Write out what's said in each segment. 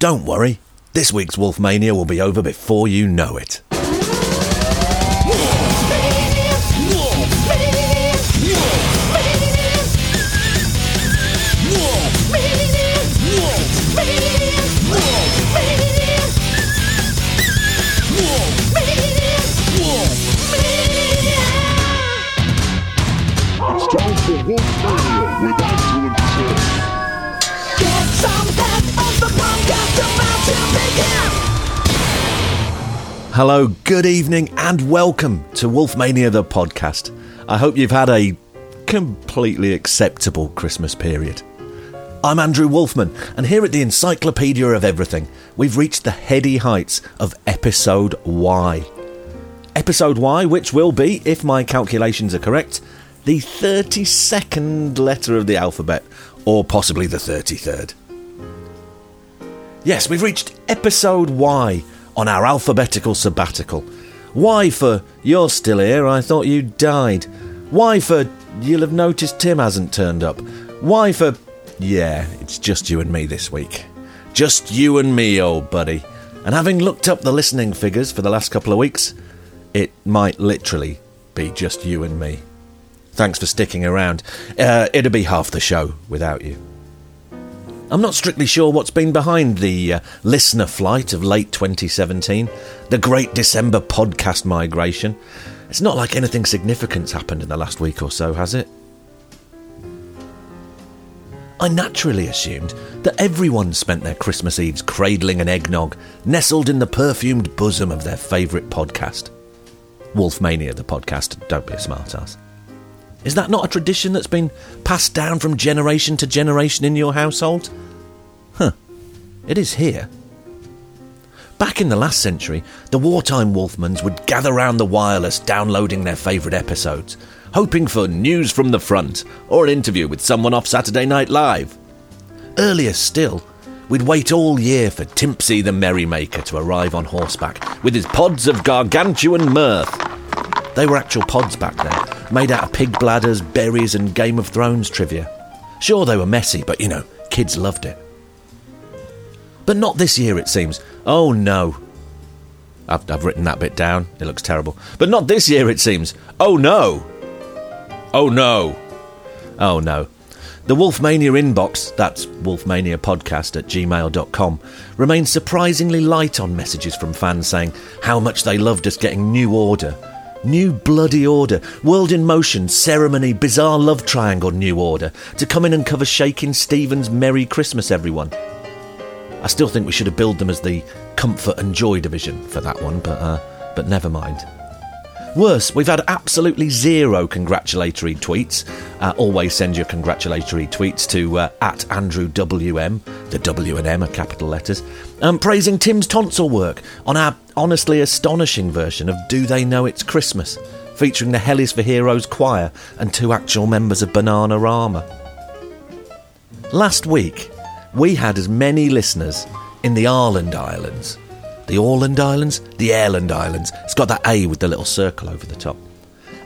Don't worry, this week's Wolfmania will be over before you know it. Hello, good evening, and welcome to Wolfmania the podcast. I hope you've had a completely acceptable Christmas period. I'm Andrew Wolfman, and here at the Encyclopedia of Everything, we've reached the heady heights of Episode Y. Episode Y, which will be, if my calculations are correct, the 32nd letter of the alphabet, or possibly the 33rd. Yes, we've reached episode Y on our alphabetical sabbatical. Why for you're still here, I thought you died. Why for you'll have noticed Tim hasn't turned up. Why for yeah, it's just you and me this week. Just you and me, old buddy. And having looked up the listening figures for the last couple of weeks, it might literally be just you and me. Thanks for sticking around. Uh, it'd be half the show without you. I'm not strictly sure what's been behind the uh, listener flight of late 2017, the great December podcast migration. It's not like anything significant's happened in the last week or so, has it? I naturally assumed that everyone spent their Christmas Eves cradling an eggnog, nestled in the perfumed bosom of their favourite podcast. Wolfmania, the podcast, don't be a smartass. Is that not a tradition that's been passed down from generation to generation in your household? Huh. It is here. Back in the last century, the wartime Wolfmans would gather round the wireless downloading their favourite episodes, hoping for news from the front or an interview with someone off Saturday Night Live. Earlier still, we'd wait all year for Timpsy the Merrymaker to arrive on horseback with his pods of gargantuan mirth. They were actual pods back then, made out of pig bladders, berries, and Game of Thrones trivia. Sure, they were messy, but you know, kids loved it. But not this year, it seems. Oh no. I've, I've written that bit down. It looks terrible. But not this year, it seems. Oh no. Oh no. Oh no. The Wolfmania inbox, that's wolfmaniapodcast at gmail.com, remains surprisingly light on messages from fans saying how much they loved us getting New Order. New Bloody Order, World in Motion, Ceremony, Bizarre Love Triangle, New Order, to come in and cover Shakin' Stevens' Merry Christmas, everyone. I still think we should have billed them as the Comfort and Joy division for that one, but uh, but never mind. Worse, we've had absolutely zero congratulatory tweets. Uh, always send your congratulatory tweets to uh, at Andrew WM. The W and M are capital letters. Um, praising Tim's tonsil work on our honestly astonishing version of Do They Know It's Christmas, featuring the Hell is for Heroes choir and two actual members of Bananarama. Last week, we had as many listeners in the Arland Islands. The Orland Islands? The Airland Islands. It's got that A with the little circle over the top.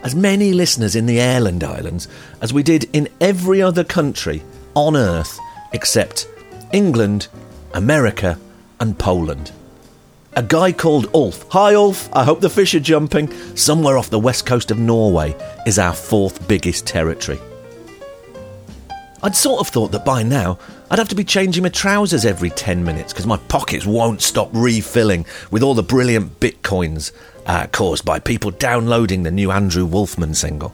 As many listeners in the Airland Islands as we did in every other country on Earth except England, America, and Poland. A guy called Ulf. Hi, Ulf. I hope the fish are jumping. Somewhere off the west coast of Norway is our fourth biggest territory. I'd sort of thought that by now I'd have to be changing my trousers every 10 minutes because my pockets won't stop refilling with all the brilliant bitcoins uh, caused by people downloading the new Andrew Wolfman single.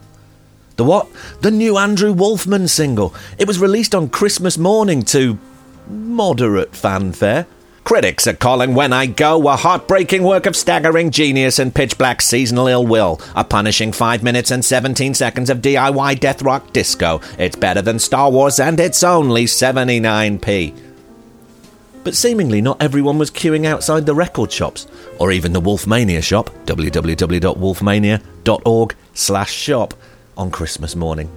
The what? The new Andrew Wolfman single. It was released on Christmas morning to moderate fanfare. Critics are calling When I Go a heartbreaking work of staggering genius and pitch black seasonal ill will. A punishing 5 minutes and 17 seconds of DIY death rock disco. It's better than Star Wars and it's only 79p. But seemingly not everyone was queuing outside the record shops, or even the Wolfmania shop, www.wolfmania.org slash shop, on Christmas morning.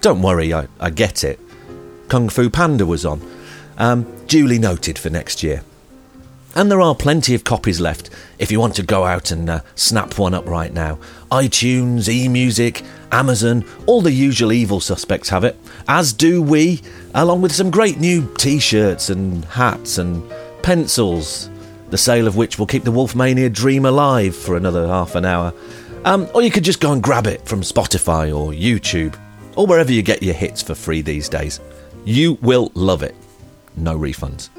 Don't worry, I, I get it. Kung Fu Panda was on. Um, duly noted for next year. And there are plenty of copies left if you want to go out and uh, snap one up right now. iTunes, eMusic, Amazon, all the usual evil suspects have it, as do we, along with some great new t shirts and hats and pencils, the sale of which will keep the Wolfmania dream alive for another half an hour. Um, or you could just go and grab it from Spotify or YouTube, or wherever you get your hits for free these days. You will love it. No refunds.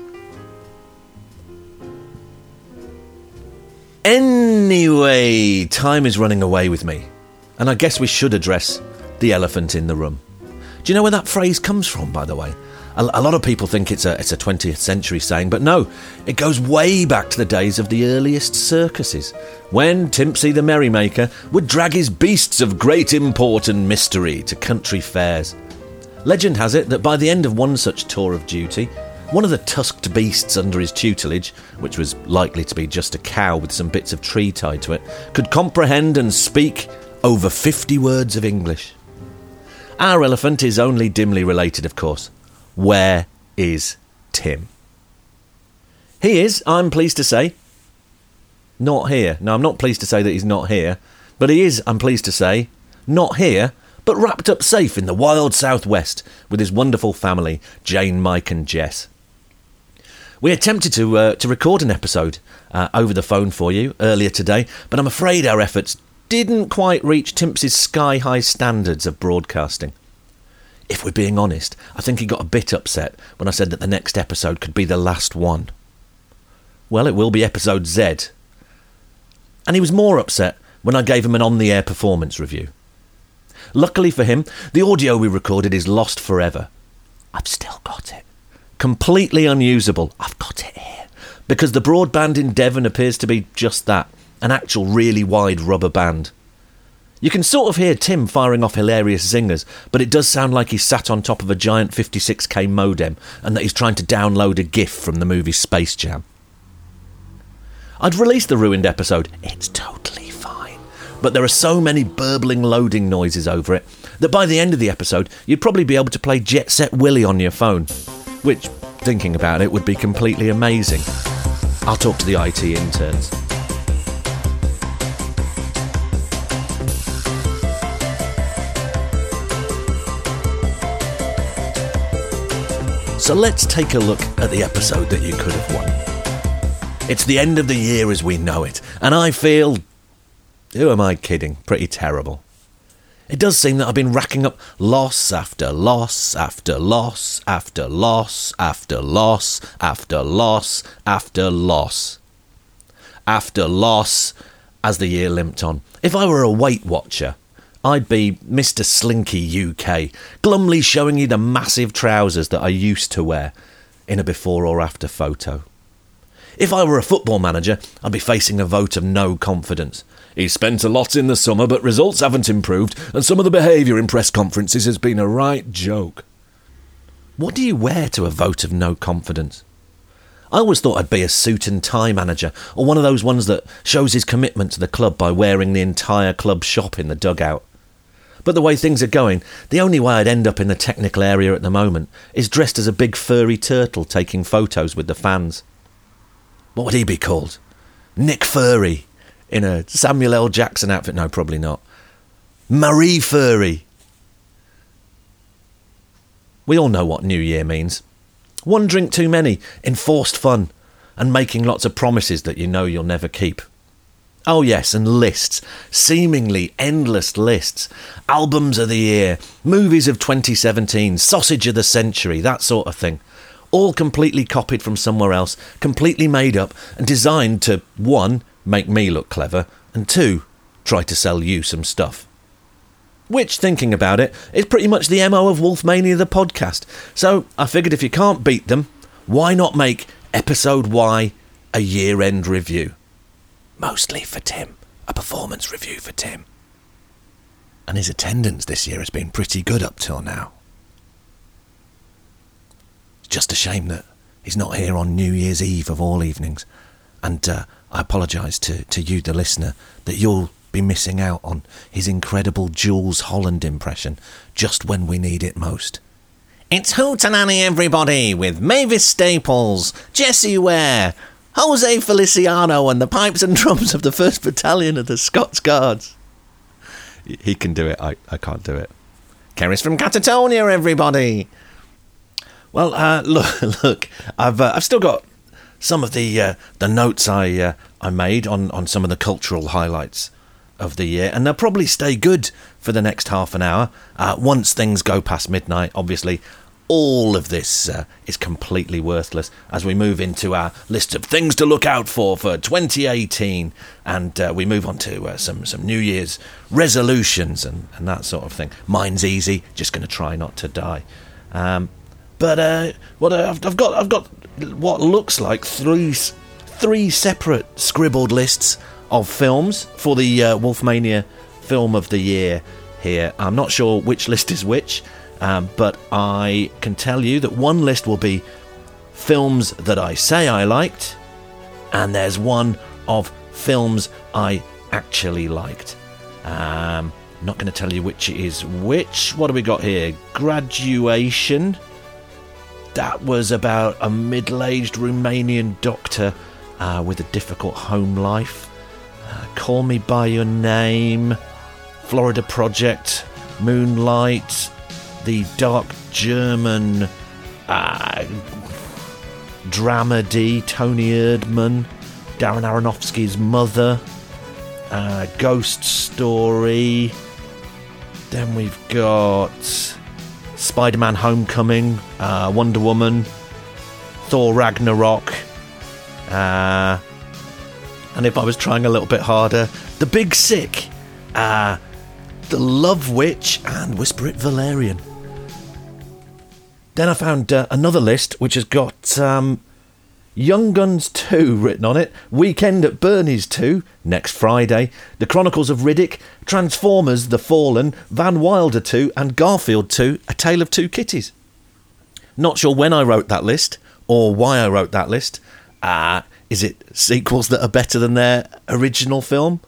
Anyway, time is running away with me, and I guess we should address the elephant in the room. Do you know where that phrase comes from, by the way? A, a lot of people think it's a, it's a 20th century saying, but no, it goes way back to the days of the earliest circuses, when Timpsy the Merrymaker would drag his beasts of great import and mystery to country fairs. Legend has it that by the end of one such tour of duty, one of the tusked beasts under his tutelage, which was likely to be just a cow with some bits of tree tied to it, could comprehend and speak over 50 words of English. Our elephant is only dimly related, of course. Where is Tim? He is, I'm pleased to say, not here. No, I'm not pleased to say that he's not here, but he is, I'm pleased to say, not here, but wrapped up safe in the wild southwest with his wonderful family, Jane, Mike, and Jess. We attempted to uh, to record an episode uh, over the phone for you earlier today, but I'm afraid our efforts didn't quite reach Timps's sky high standards of broadcasting. If we're being honest, I think he got a bit upset when I said that the next episode could be the last one. Well, it will be episode Z. And he was more upset when I gave him an on the air performance review. Luckily for him, the audio we recorded is lost forever. I've still got it. Completely unusable. I've got it here. Because the broadband in Devon appears to be just that an actual really wide rubber band. You can sort of hear Tim firing off hilarious zingers, but it does sound like he's sat on top of a giant 56k modem and that he's trying to download a GIF from the movie Space Jam. I'd released the ruined episode. It's totally. But there are so many burbling loading noises over it that by the end of the episode, you'd probably be able to play Jet Set Willy on your phone. Which, thinking about it, would be completely amazing. I'll talk to the IT interns. So let's take a look at the episode that you could have won. It's the end of the year as we know it, and I feel. Who am I kidding? Pretty terrible. It does seem that I've been racking up loss after loss after loss after loss after loss after loss after loss after loss as the year limped on. If I were a Weight Watcher, I'd be Mr. Slinky UK, glumly showing you the massive trousers that I used to wear in a before or after photo. If I were a football manager, I'd be facing a vote of no confidence. He's spent a lot in the summer, but results haven't improved, and some of the behaviour in press conferences has been a right joke. What do you wear to a vote of no confidence? I always thought I'd be a suit and tie manager, or one of those ones that shows his commitment to the club by wearing the entire club shop in the dugout. But the way things are going, the only way I'd end up in the technical area at the moment is dressed as a big furry turtle taking photos with the fans. What would he be called? Nick Furry in a Samuel L. Jackson outfit? No, probably not. Marie Furry. We all know what New Year means. One drink too many, enforced fun, and making lots of promises that you know you'll never keep. Oh, yes, and lists. Seemingly endless lists. Albums of the year, movies of 2017, sausage of the century, that sort of thing. All completely copied from somewhere else, completely made up, and designed to, one, make me look clever, and two, try to sell you some stuff. Which, thinking about it, is pretty much the MO of Wolfmania the podcast. So I figured if you can't beat them, why not make episode Y a year end review? Mostly for Tim. A performance review for Tim. And his attendance this year has been pretty good up till now. It's just a shame that he's not here on New Year's Eve of all evenings. And uh, I apologise to, to you, the listener, that you'll be missing out on his incredible Jools Holland impression just when we need it most. It's Hootenanny everybody with Mavis Staples, Jessie Ware, Jose Feliciano and the pipes and drums of the 1st Battalion of the Scots Guards. He can do it, I, I can't do it. Cerys from Catatonia, everybody! Well, uh, look, look, I've uh, I've still got some of the uh, the notes I uh, I made on, on some of the cultural highlights of the year, and they'll probably stay good for the next half an hour. Uh, once things go past midnight, obviously, all of this uh, is completely worthless as we move into our list of things to look out for for 2018, and uh, we move on to uh, some some New Year's resolutions and, and that sort of thing. Mine's easy, just going to try not to die. Um, but uh, what I've, I've got, I've got what looks like three three separate scribbled lists of films for the uh, Wolfmania Film of the Year. Here, I'm not sure which list is which, um, but I can tell you that one list will be films that I say I liked, and there's one of films I actually liked. Um, not going to tell you which it is which. What do we got here? Graduation that was about a middle aged Romanian doctor uh, with a difficult home life. Uh, Call Me By Your Name, Florida Project, Moonlight, the dark German uh, dramedy, Toni Erdmann, Darren Aronofsky's Mother, uh, Ghost Story. Then we've got Spider Man Homecoming, uh, Wonder Woman, Thor Ragnarok, uh, and if I was trying a little bit harder, The Big Sick, uh, The Love Witch, and Whisper It Valerian. Then I found uh, another list which has got um, Young Guns 2 written on it, Weekend at Bernie's 2, next Friday, The Chronicles of Riddick, Transformers The Fallen, Van Wilder 2, and Garfield 2, A Tale of Two Kitties. Not sure when I wrote that list or why I wrote that list. Uh, is it sequels that are better than their original film?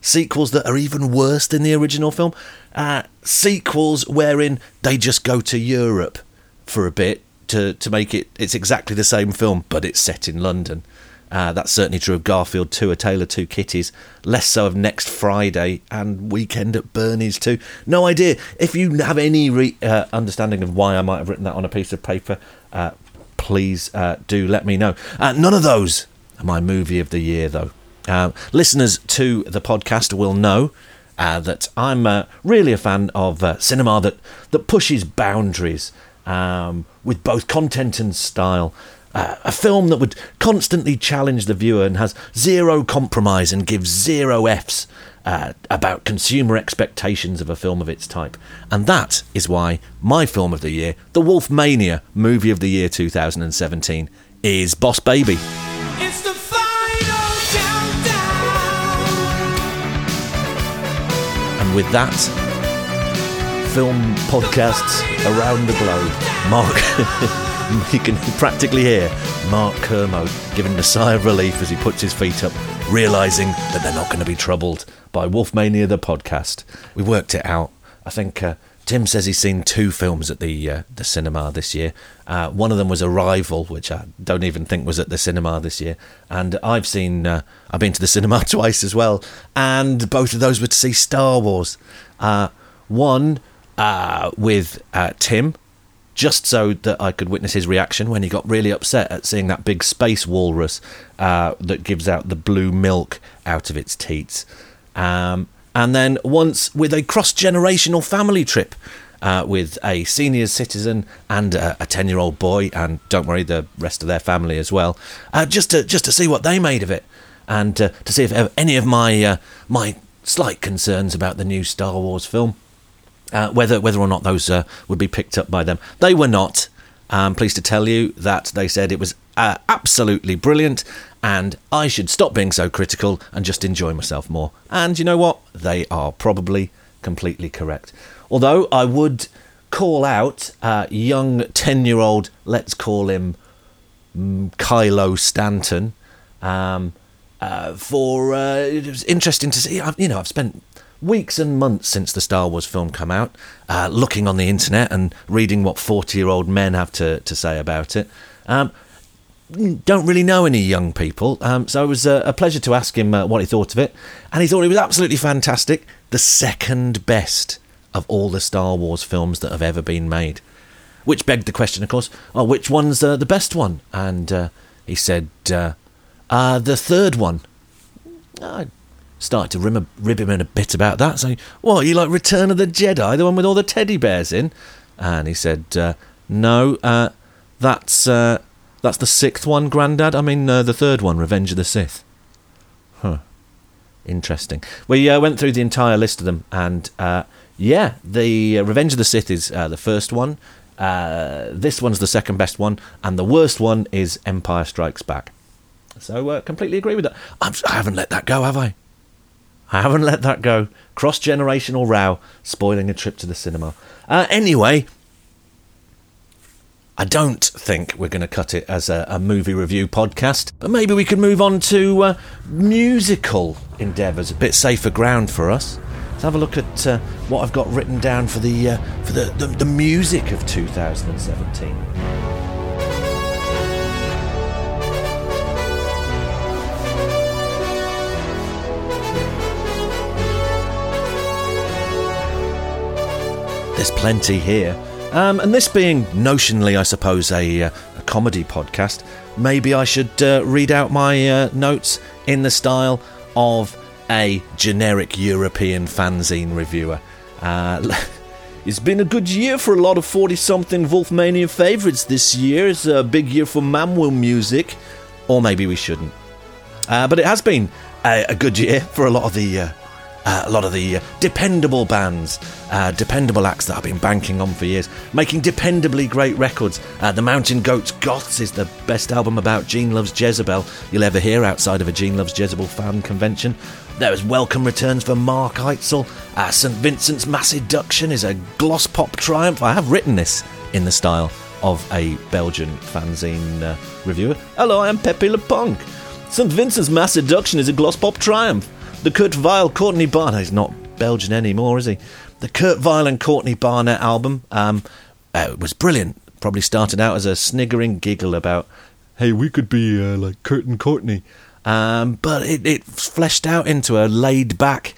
Sequels that are even worse than the original film? Uh, sequels wherein they just go to Europe for a bit to, to make it it's exactly the same film, but it's set in London. Uh, that's certainly true of Garfield 2, A Tale of Two Kitties. Less so of Next Friday and Weekend at Bernie's too. No idea. If you have any re- uh, understanding of why I might have written that on a piece of paper, uh, please uh, do let me know. Uh, none of those are my movie of the year, though. Uh, listeners to the podcast will know that I'm really a fan of cinema that, that pushes boundaries um, with both content and style. Uh, a film that would constantly challenge the viewer and has zero compromise and gives zero Fs uh, about consumer expectations of a film of its type. And that is why my film of the year, the Wolfmania movie of the year 2017, is Boss Baby. It's the final countdown. And with that, film podcasts around the globe, Mark, you can practically hear Mark Kermode giving a sigh of relief as he puts his feet up, realizing that they're not going to be troubled by Wolfmania the podcast. We worked it out. I think uh, Tim says he's seen two films at the uh, the cinema this year. Uh, one of them was Arrival, which I don't even think was at the cinema this year. And I've seen, uh, I've been to the cinema twice as well, and both of those were to see Star Wars. Uh, one uh, with uh, Tim, just so that I could witness his reaction when he got really upset at seeing that big space walrus uh, that gives out the blue milk out of its teats. Um, and then once with a cross generational family trip uh, with a senior citizen and a 10 year old boy, and don't worry, the rest of their family as well, uh, just, to, just to see what they made of it and uh, to see if any of my, uh, my slight concerns about the new Star Wars film uh, whether whether or not those uh, would be picked up by them. They were not. I'm pleased to tell you that they said it was uh, absolutely brilliant, and I should stop being so critical and just enjoy myself more. And you know what? They are probably completely correct. Although I would call out uh, young ten-year-old, let's call him mm, Kylo Stanton. Um, uh, for uh, it was interesting to see. You know, I've spent weeks and months since the Star Wars film come out, uh, looking on the internet and reading what forty-year-old men have to, to say about it. Um, don't really know any young people, um, so it was a, a pleasure to ask him uh, what he thought of it, and he thought it was absolutely fantastic. The second best of all the Star Wars films that have ever been made. Which begged the question, of course, oh, which one's uh, the best one? And uh, he said, uh, uh, the third one. I started to rib, rib him in a bit about that, saying, what, you like Return of the Jedi, the one with all the teddy bears in? And he said, uh, no, uh, that's, uh, that's the sixth one, Grandad. I mean, uh, the third one, Revenge of the Sith. Huh. Interesting. We uh, went through the entire list of them, and uh, yeah, the Revenge of the Sith is the first one. This one's the second best one, and the worst one is Empire Strikes Back. So, completely agree with that. I'm, I haven't let that go, have I? I haven't let that go. Cross generational row, spoiling a trip to the cinema. Uh, anyway, I don't think we're going to cut it as a, a movie review podcast, but maybe we could move on to uh, musical endeavours, a bit safer ground for us. Let's have a look at uh, what I've got written down for the uh, for the, the, the music of 2017. There's plenty here. Um, and this being notionally, I suppose, a, uh, a comedy podcast, maybe I should uh, read out my uh, notes in the style of a generic European fanzine reviewer. Uh, it's been a good year for a lot of 40 something Wolfmania favourites this year. It's a big year for Manuel music. Or maybe we shouldn't. Uh, but it has been a, a good year for a lot of the uh, a lot of the uh, dependable bands, uh, dependable acts that I've been banking on for years, making dependably great records. Uh, the Mountain Goats Goths is the best album about Gene Loves Jezebel you'll ever hear outside of a Gene Loves Jezebel fan convention. There was welcome returns for Mark Eitzel. Uh, St Vincent's Mass Seduction is a gloss pop triumph. I have written this in the style of a Belgian fanzine uh, reviewer. Hello, I am Pepe Le Punk. St Vincent's Mass Seduction is a gloss pop triumph. The Kurt Vile Courtney Barnett, he's not Belgian anymore, is he? The Kurt Vile and Courtney Barnett album um, uh, was brilliant. Probably started out as a sniggering giggle about, hey, we could be uh, like Kurt and Courtney. Um, but it, it fleshed out into a laid back,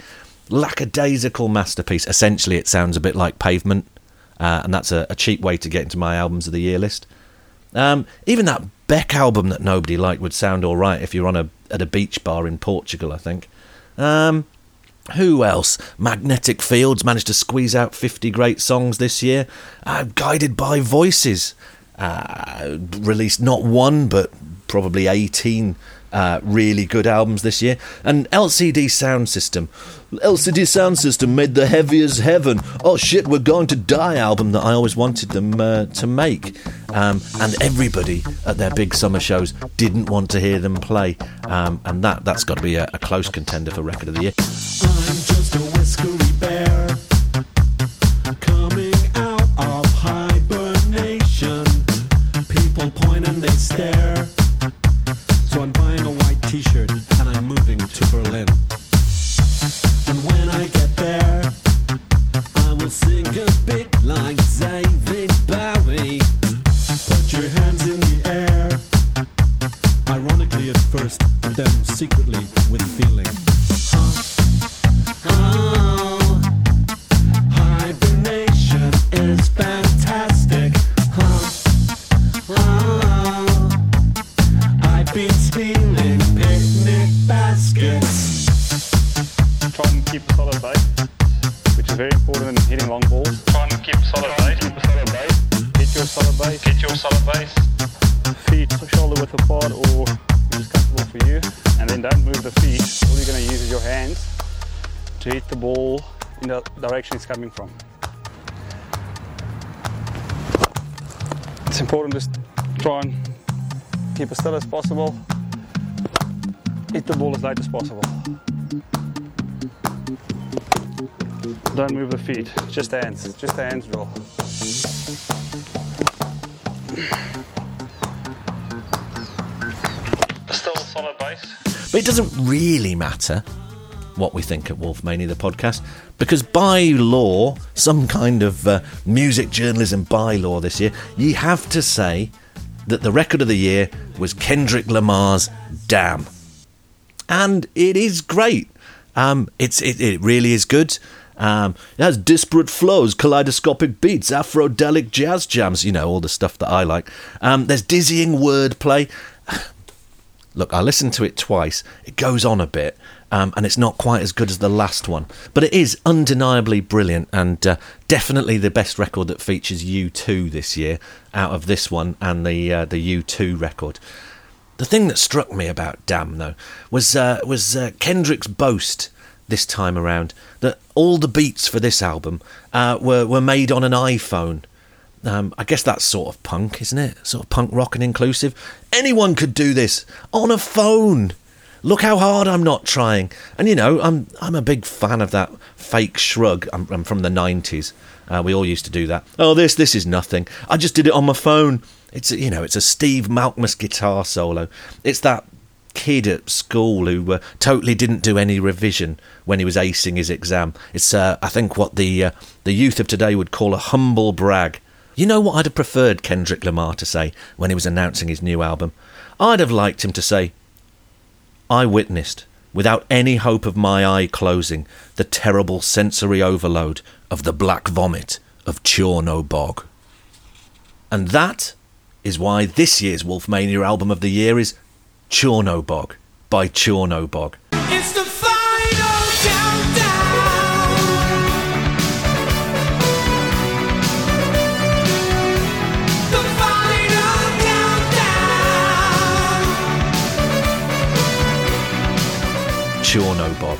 lackadaisical masterpiece. Essentially, it sounds a bit like Pavement, uh, and that's a, a cheap way to get into my albums of the year list. Um, even that Beck album that nobody liked would sound all right if you're on a at a beach bar in Portugal, I think. Um, who else? Magnetic Fields managed to squeeze out 50 great songs this year. Uh, Guided by Voices uh, released not one, but probably 18 uh, really good albums this year. And LCD Sound System. LCD Sound System made the Heavy as Heaven. Oh shit, we're going to die album that I always wanted them uh, to make. Um, and everybody at their big summer shows didn't want to hear them play. Um, and that, that's got to be a, a close contender for Record of the Year. I'm So I'm buying a white t-shirt and I'm moving to Berlin. It's important to s- try and keep as still as possible. Hit the ball as late as possible. Don't move the feet, just the hands, just a hands drill. Still a solid base. But it doesn't really matter what we think at Wolfmania, the podcast, because by law, some kind of uh, music journalism bylaw this year, you have to say that the record of the year was Kendrick Lamar's Damn. And it is great. Um, it's it, it really is good. Um, it has disparate flows, kaleidoscopic beats, Afrodelic jazz jams, you know, all the stuff that I like. Um, there's dizzying wordplay. Look, I listened to it twice. It goes on a bit, um, and it's not quite as good as the last one, but it is undeniably brilliant and uh, definitely the best record that features U2 this year out of this one and the uh, the U2 record. The thing that struck me about Damn though was uh, was uh, Kendrick's boast this time around that all the beats for this album uh, were were made on an iPhone. Um, I guess that's sort of punk, isn't it? Sort of punk rock and inclusive. Anyone could do this on a phone. Look how hard I'm not trying. And you know, I'm I'm a big fan of that fake shrug. I'm, I'm from the '90s. Uh, we all used to do that. Oh, this this is nothing. I just did it on my phone. It's a, you know, it's a Steve Malkmus guitar solo. It's that kid at school who uh, totally didn't do any revision when he was acing his exam. It's uh, I think what the uh, the youth of today would call a humble brag. You know what I'd have preferred Kendrick Lamar to say when he was announcing his new album? I'd have liked him to say, I witnessed, without any hope of my eye closing, the terrible sensory overload of the black vomit of Chornobog. And that is why this year's Wolfmania album of the year is Chornobog by Chornobog. Chornobog.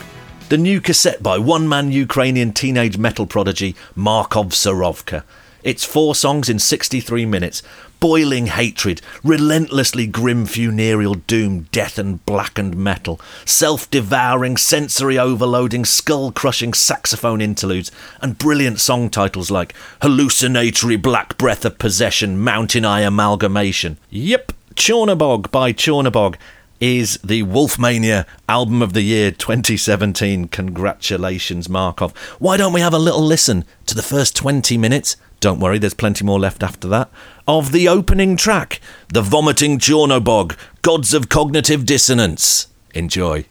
The new cassette by one man Ukrainian teenage metal prodigy Markov Soroka. It's four songs in 63 minutes. Boiling hatred, relentlessly grim funereal doom, death and blackened metal, self devouring, sensory overloading, skull crushing saxophone interludes, and brilliant song titles like Hallucinatory Black Breath of Possession, Mountain Eye Amalgamation. Yep, Chornobog by Chornobog is the Wolfmania Album of the Year 2017. Congratulations, Markov. Why don't we have a little listen to the first 20 minutes? Don't worry, there's plenty more left after that. Of the opening track, The Vomiting Chornobog, Gods of Cognitive Dissonance. Enjoy.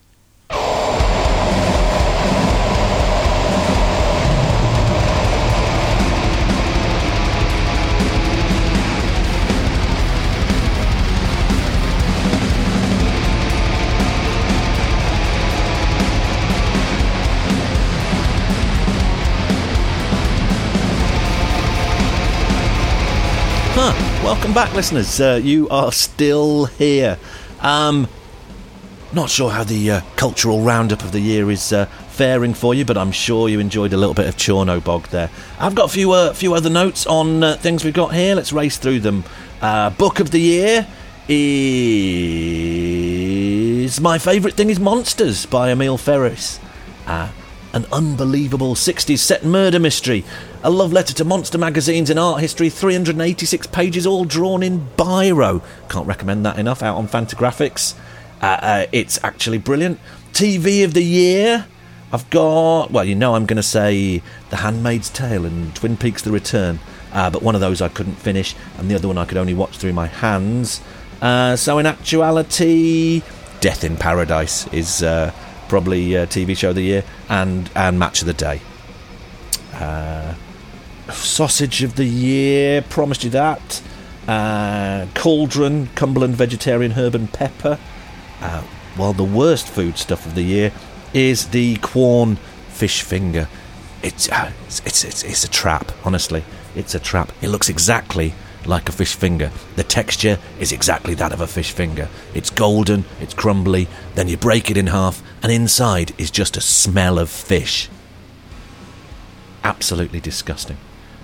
Welcome back, listeners. Uh, you are still here. Um, not sure how the uh, cultural roundup of the year is uh, faring for you, but I'm sure you enjoyed a little bit of Chornobog there. I've got a few uh, few other notes on uh, things we've got here. Let's race through them. Uh, book of the year is my favourite thing is Monsters by Emil Ferris. An unbelievable 60s set murder mystery. A love letter to monster magazines and art history, 386 pages all drawn in biro. Can't recommend that enough, out on Fantagraphics. Uh, uh, it's actually brilliant. TV of the year. I've got, well, you know, I'm going to say The Handmaid's Tale and Twin Peaks The Return. Uh, but one of those I couldn't finish, and the other one I could only watch through my hands. Uh, so, in actuality, Death in Paradise is uh, probably uh, TV show of the year, and and match of the day. Uh, sausage of the year, promised you that. Uh, Cauldron, Cumberland Vegetarian Herb and Pepper. Uh, while the worst food stuff of the year is the Quorn fish finger. It's, uh, it's, it's it's it's a trap. Honestly, it's a trap. It looks exactly like a fish finger. The texture is exactly that of a fish finger. It's golden, it's crumbly, then you break it in half, and inside is just a smell of fish. Absolutely disgusting.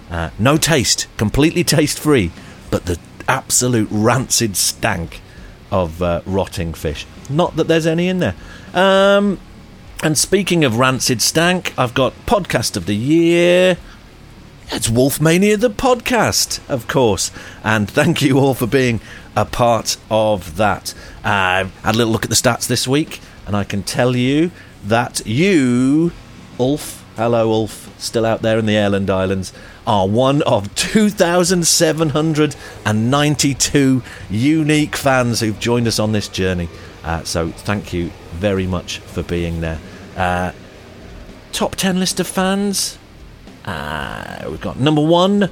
Uh, no taste, completely taste free, but the absolute rancid stank of uh, rotting fish. Not that there's any in there. Um, and speaking of rancid stank, I've got podcast of the year. It's Wolfmania the podcast, of course. And thank you all for being a part of that. Uh, I had a little look at the stats this week, and I can tell you that you, Ulf, hello Ulf, still out there in the Airland Islands, are one of 2,792 unique fans who've joined us on this journey. Uh, so thank you very much for being there. Uh, top 10 list of fans. Uh, we've got number one,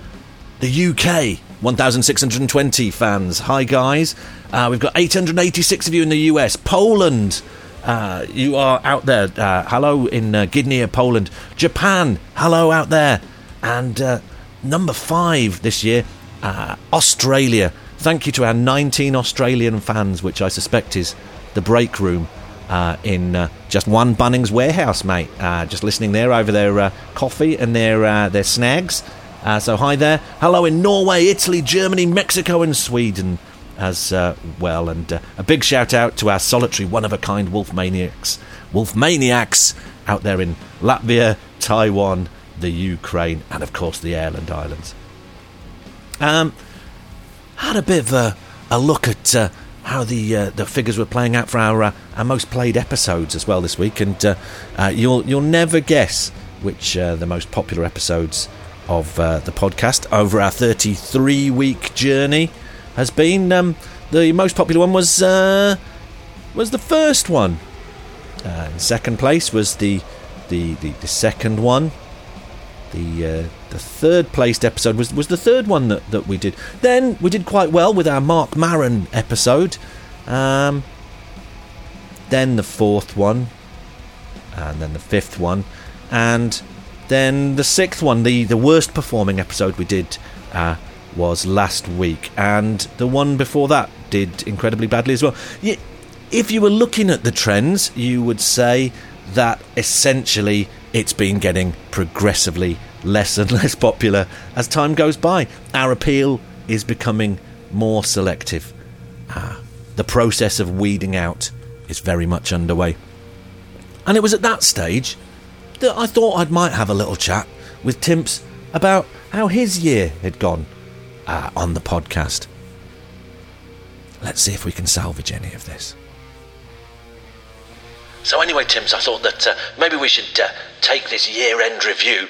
the UK, 1,620 fans. Hi, guys. Uh, we've got 886 of you in the US. Poland, uh, you are out there. Uh, hello in uh, Gdynia, Poland. Japan, hello out there. And uh, number five this year, uh, Australia. Thank you to our 19 Australian fans, which I suspect is the break room uh, in uh, just one Bunnings warehouse, mate. Uh, just listening there over their uh, coffee and their uh, their snags. Uh, so hi there. Hello in Norway, Italy, Germany, Mexico, and Sweden as well. And a big shout out to our solitary, one of a kind wolf maniacs, wolf maniacs out there in Latvia, Taiwan, the Ukraine, and of course the Ireland Islands. Um, had a bit of a, a look at how the uh, the figures were playing out for our uh, our most played episodes as well this week, and uh, uh, you'll you'll never guess which uh, the most popular episodes of the podcast over our 33 week journey has been. Um, the most popular one was was the first one. Second place was the the, the, the second one. The uh, the third placed episode was was the third one that, that we did. Then we did quite well with our Marc Maron episode. Um, then the fourth one, and then the fifth one, and then the sixth one, the the worst performing episode we did uh, was last week, and the one before that did incredibly badly as well. If you were looking at the trends, you would say that essentially it's been getting progressively less and less popular as time goes by. Our appeal is becoming more selective. Ah, the process of weeding out is very much underway. And it was at that stage that I thought I might have a little chat with Timps about how his year had gone uh, on the podcast. Let's see if we can salvage any of this. So, anyway, Timps, I thought that uh, maybe we should uh, take this year end review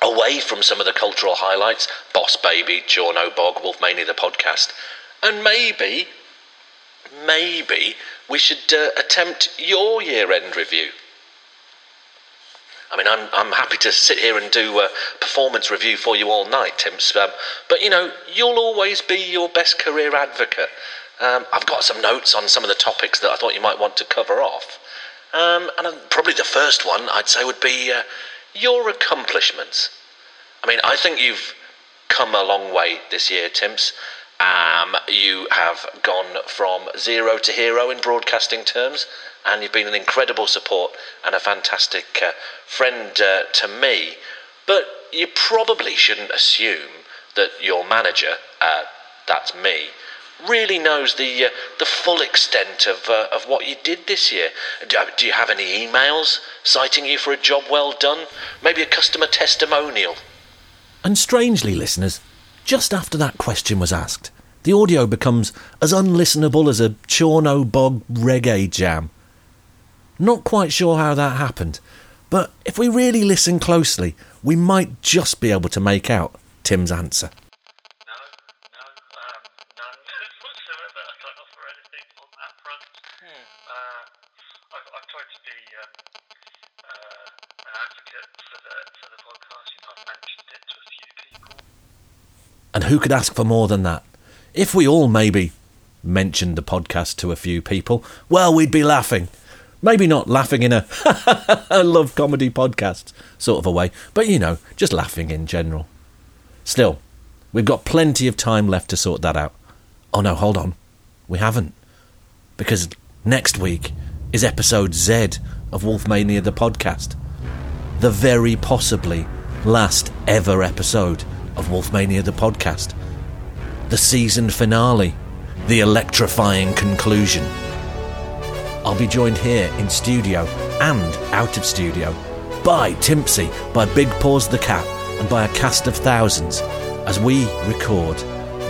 away from some of the cultural highlights Boss Baby, Chornobog, Wolfmania the podcast, and maybe, maybe we should uh, attempt your year end review. I mean, I'm, I'm happy to sit here and do a performance review for you all night, Timps. Um, but, you know, you'll always be your best career advocate. Um, I've got some notes on some of the topics that I thought you might want to cover off. Um, and probably the first one I'd say would be uh, your accomplishments. I mean, I think you've come a long way this year, Timps. Um, you have gone from zero to hero in broadcasting terms, and you've been an incredible support and a fantastic uh, friend uh, to me. But you probably shouldn't assume that your manager, uh, that's me, really knows the uh, the full extent of uh, of what you did this year. Do, do you have any emails citing you for a job well done? Maybe a customer testimonial. And strangely, listeners, just after that question was asked, the audio becomes as unlistenable as a Chornobog reggae jam. Not quite sure how that happened, but if we really listen closely, we might just be able to make out Tim's answer. No, no, um, none whatsoever. I don't offer anything on that front. Uh, I've, I've tried to be um, uh, an advocate for the for the podcast. You know, I've mentioned it to a few people. And who could ask for more than that? If we all maybe mentioned the podcast to a few people, well, we'd be laughing. Maybe not laughing in a love comedy podcast sort of a way, but you know, just laughing in general. Still, we've got plenty of time left to sort that out. Oh no, hold on. We haven't. Because next week is episode Z of Wolfmania the podcast. The very possibly last ever episode of Wolfmania the podcast. The season finale. The electrifying conclusion. I'll be joined here in studio and out of studio by Timpsy, by Big Paws the Cat, and by a cast of thousands as we record,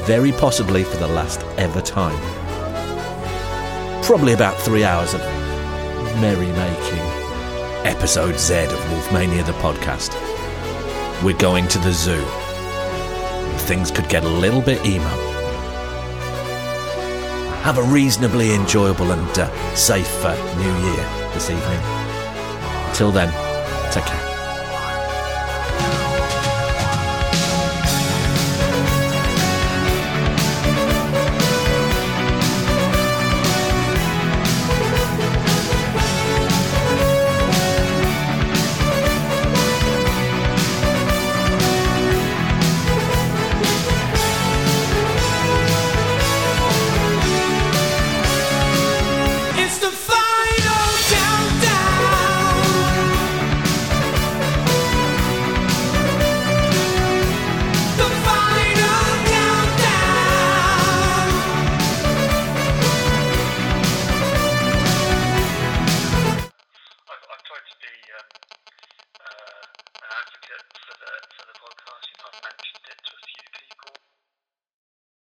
very possibly for the last ever time. Probably about three hours of merrymaking. Episode Z of Wolfmania the podcast. We're going to the zoo. Things could get a little bit emo. Have a reasonably enjoyable and uh, safe uh, new year this evening. Till then, take care.